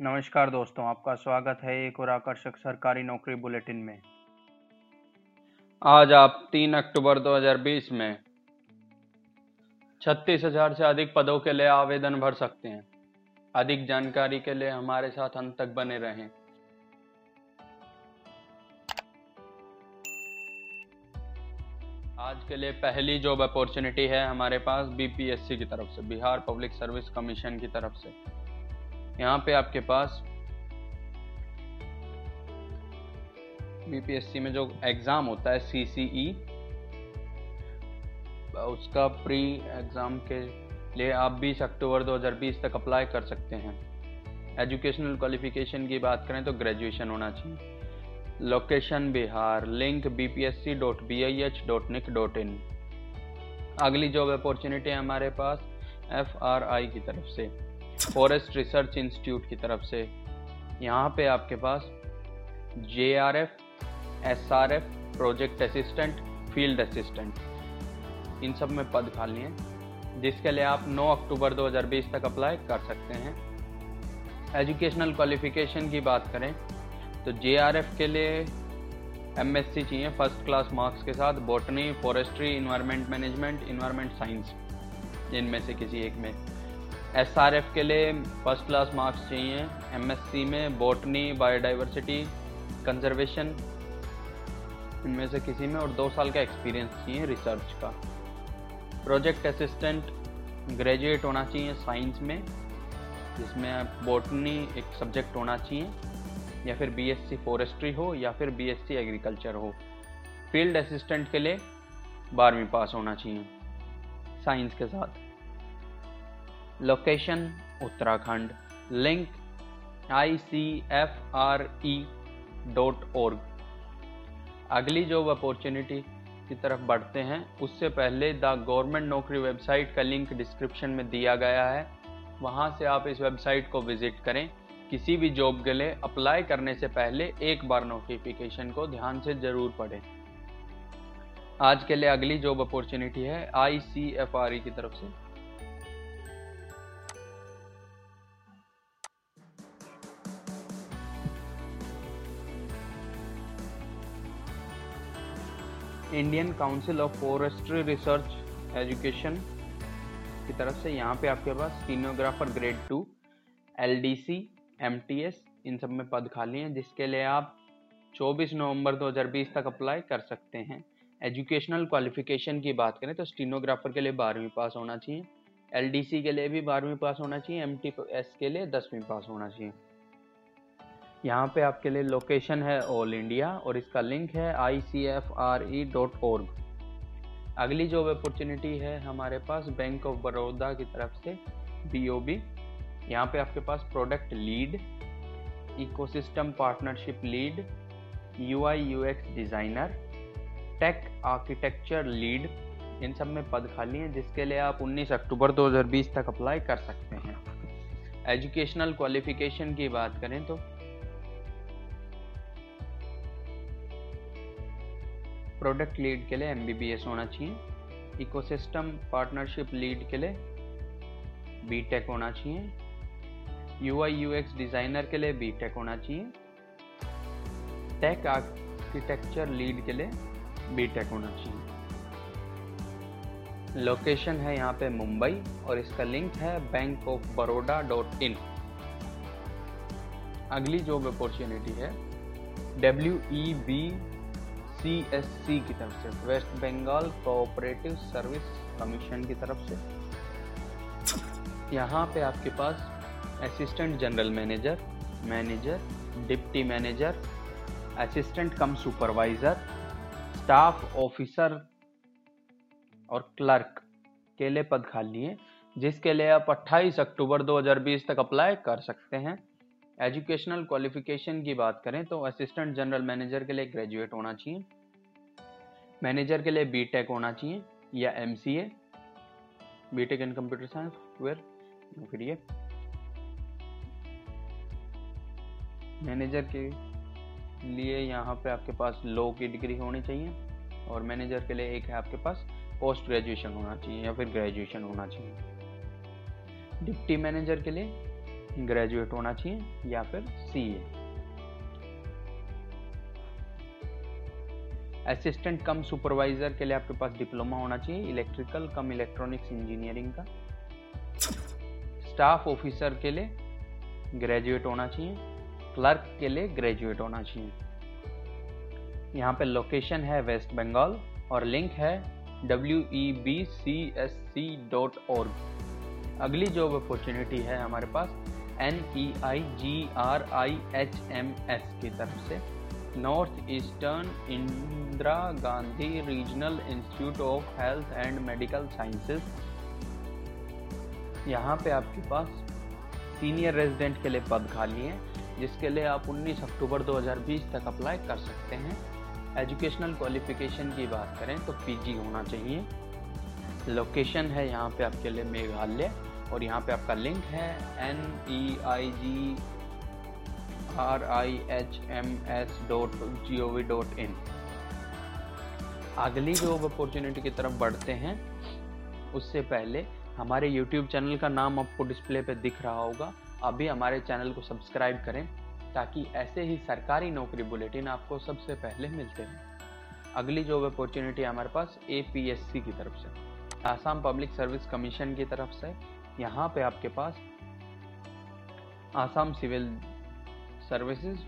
नमस्कार दोस्तों, आपका स्वागत है एक और आकर्षक सरकारी नौकरी बुलेटिन में। आज आप 3 अक्टूबर 2020 में छत्तीस हज़ार से अधिक पदों के लिए आवेदन भर सकते हैं। अधिक जानकारी के लिए हमारे साथ अंत तक बने रहें। आज के लिए पहली जॉब अपॉर्चुनिटी है हमारे पास बीपीएससी की तरफ़ से, बिहार पब्लिक सर्विस कमीशन की तरफ़ से। यहाँ पे आपके पास बीपीएससी में जो एग्ज़ाम होता है सीसीई e, उसका प्री एग्ज़ाम के लिए आप 20 अक्टूबर 2020 तक अप्लाई कर सकते हैं। एजुकेशनल क्वालिफिकेशन की बात करें तो ग्रेजुएशन होना चाहिए। Location Bihar link B P S C dot B I H dot nic dot in अगली जॉब अपॉर्चुनिटी है हमारे पास एफ़ आर आई की तरफ़ से। फॉरेस्ट रिसर्च इंस्टीट्यूट की तरफ़ से। यहाँ पे आपके पास J R F S R F project assistant, field assistant. इन सब में पद खाली हैं, जिसके लिए आप 9 अक्टूबर 2020 तक अप्लाई कर सकते हैं। एजुकेशनल क्वालिफिकेशन की बात करें तो जे आर एफ़ के लिए एम एस सी चाहिए, फ़र्स्ट क्लास मार्क्स के साथ, botany, forestry environment management environment science इनमें से किसी एक में। एस आर एफ़ के लिए फ़र्स्ट क्लास मार्क्स चाहिए। एम एस सी में बॉटनी बायोडाइवर्सिटी कंजर्वेशन इनमें से किसी में और दो साल का एक्सपीरियंस चाहिए रिसर्च का। प्रोजेक्ट असिस्टेंट ग्रेजुएट होना चाहिए साइंस में, जिसमें बॉटनी एक सब्जेक्ट होना चाहिए, या फिर बीएससी फॉरेस्ट्री हो, या फिर बीएससी एग्रीकल्चर हो। फ़ील्ड असिस्टेंट के लिए बारहवीं पास होना चाहिए साइंस के साथ। Location Uttarakhand link I C F R E dot org अगली जॉब अपॉर्चुनिटी की तरफ़ बढ़ते हैं। उससे पहले द गवर्नमेंट नौकरी वेबसाइट का लिंक डिस्क्रिप्शन में दिया गया है। वहाँ से आप इस वेबसाइट को विज़िट करें। किसी भी जॉब के लिए अप्लाई करने से पहले एक बार नोटिफिकेशन को ध्यान से ज़रूर पढ़ें। आज के लिए अगली जॉब अपॉर्चुनिटी है आई ई की तरफ़ से। Indian council of forestry research education की तरफ़ से यहाँ पे आपके पास stenographer grade two L D C M T S इन सब में पद खाली हैं, जिसके लिए आप 24 नवंबर 2020 तक अप्लाई कर सकते हैं। एजुकेशनल क्वालिफिकेशन की बात करें तो स्टीनोग्राफर के लिए बारहवीं पास होना चाहिए एलडीसी के लिए भी बारहवीं पास होना चाहिए एमटीएस के लिए दसवीं पास होना चाहिए। यहाँ पे आपके लिए लोकेशन है ऑल इंडिया और इसका लिंक है I C F R E dot org अगली जॉब अपॉर्चुनिटी है हमारे पास बैंक ऑफ़ बड़ौदा की तरफ़ से बी ओ बी यहाँ पे आपके पास product lead ecosystem partnership lead U I U X designer tech architecture lead इन सब में पद खाली हैं, जिसके लिए आप 19 अक्टूबर 2020 तक अप्लाई कर सकते हैं। एजुकेशनल क्वालिफिकेशन की बात करें तो प्रोडक्ट लीड के लिए एमबीबीएस होना चाहिए। इकोसिस्टम पार्टनरशिप लीड के लिए बीटेक होना चाहिए। U I U X designer के लिए बी टेक होना चाहिए। टेक आर्किटेक्चर लीड के लिए बी होना चाहिए। लोकेशन है यहाँ पे मुंबई और इसका लिंक है bank of Baroda dot in अगली जॉब अपॉर्चुनिटी है डब्ल्यू ई बी सी की तरफ़ से West Bengal cooperative service commission की तरफ़ से। यहाँ पे आपके पास assistant general manager manager deputy manager assistant cum supervisor staff officer और क्लर्क के लिए पद खाली हैं, जिसके लिए आप 28 अक्टूबर 2020 तक अप्लाई कर सकते हैं। एजुकेशनल क्वालिफिकेशन की बात करें तो असिस्टेंट जनरल मैनेजर के लिए ग्रेजुएट होना चाहिए, मैनेजर के लिए बीटेक होना चाहिए या M C A B tech in computer science फिर ये। मैनेजर के लिए यहाँ पे आपके पास लो की डिग्री होनी चाहिए और मैनेजर के लिए एक है आपके पास पोस्ट ग्रेजुएशन होना चाहिए या फिर ग्रेजुएशन होना चाहिए। डिप्टी मैनेजर के लिए ग्रेजुएट होना चाहिए या फिर सी असिस्टेंट कम सुपरवाइजर के लिए आपके पास डिप्लोमा होना चाहिए इलेक्ट्रिकल कम इलेक्ट्रॉनिक्स इंजीनियरिंग का. स्टाफ ऑफिसर के लिए ग्रेजुएट होना चाहिए क्लर्क के लिए ग्रेजुएट होना चाहिए. यहाँ पे लोकेशन है वेस्ट बंगाल और लिंक है W B C S C dot dot org अगली जॉब अपॉर्चुनिटी है हमारे पास N E I G R I H M S की तरफ़ से North Eastern Indira Gandhi regional institute of health and medical sciences यहाँ पे आपके पास सीनियर रेजिडेंट के लिए पद खाली है, जिसके लिए आप 19 अक्टूबर 2020 तक अप्लाई कर सकते हैं। एजुकेशनल क्वालिफिकेशन की बात करें तो पीजी होना चाहिए। लोकेशन है यहाँ पे आपके लिए मेघालय। और यहाँ पे आपका लिंक है N E I G R I H M S dot G O V dot in अगली जो अपॉर्चुनिटी की तरफ़ बढ़ते हैं उससे पहले हमारे YouTube चैनल का नाम आपको डिस्प्ले पे दिख रहा होगा। अभी हमारे चैनल को सब्सक्राइब करें ताकि ऐसे ही सरकारी नौकरी बुलेटिन आपको सबसे पहले मिलते हैं। अगली जॉब अपॉर्चुनिटी हमारे पास ए की तरफ़ से। आसाम पब्लिक सर्विस कमीशन की तरफ़ से यहाँ पे आपके पास Assam civil services,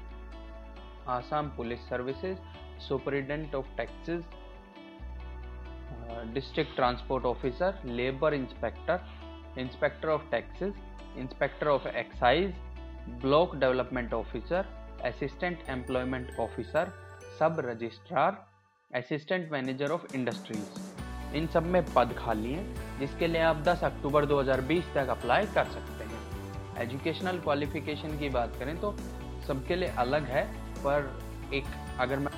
Assam police services, superintendent of taxes, district transport officer, labour inspector inspector of taxes, inspector of excise, block development officer, assistant employment officer, sub registrar, assistant manager of industries. इन सब में पद खाली हैं, जिसके लिए आप 10 अक्टूबर 2020 तक apply कर सकते हैं। एजुकेशनल क्वालिफिकेशन की बात करें तो सबके लिए अलग है, पर एक, अगर मैं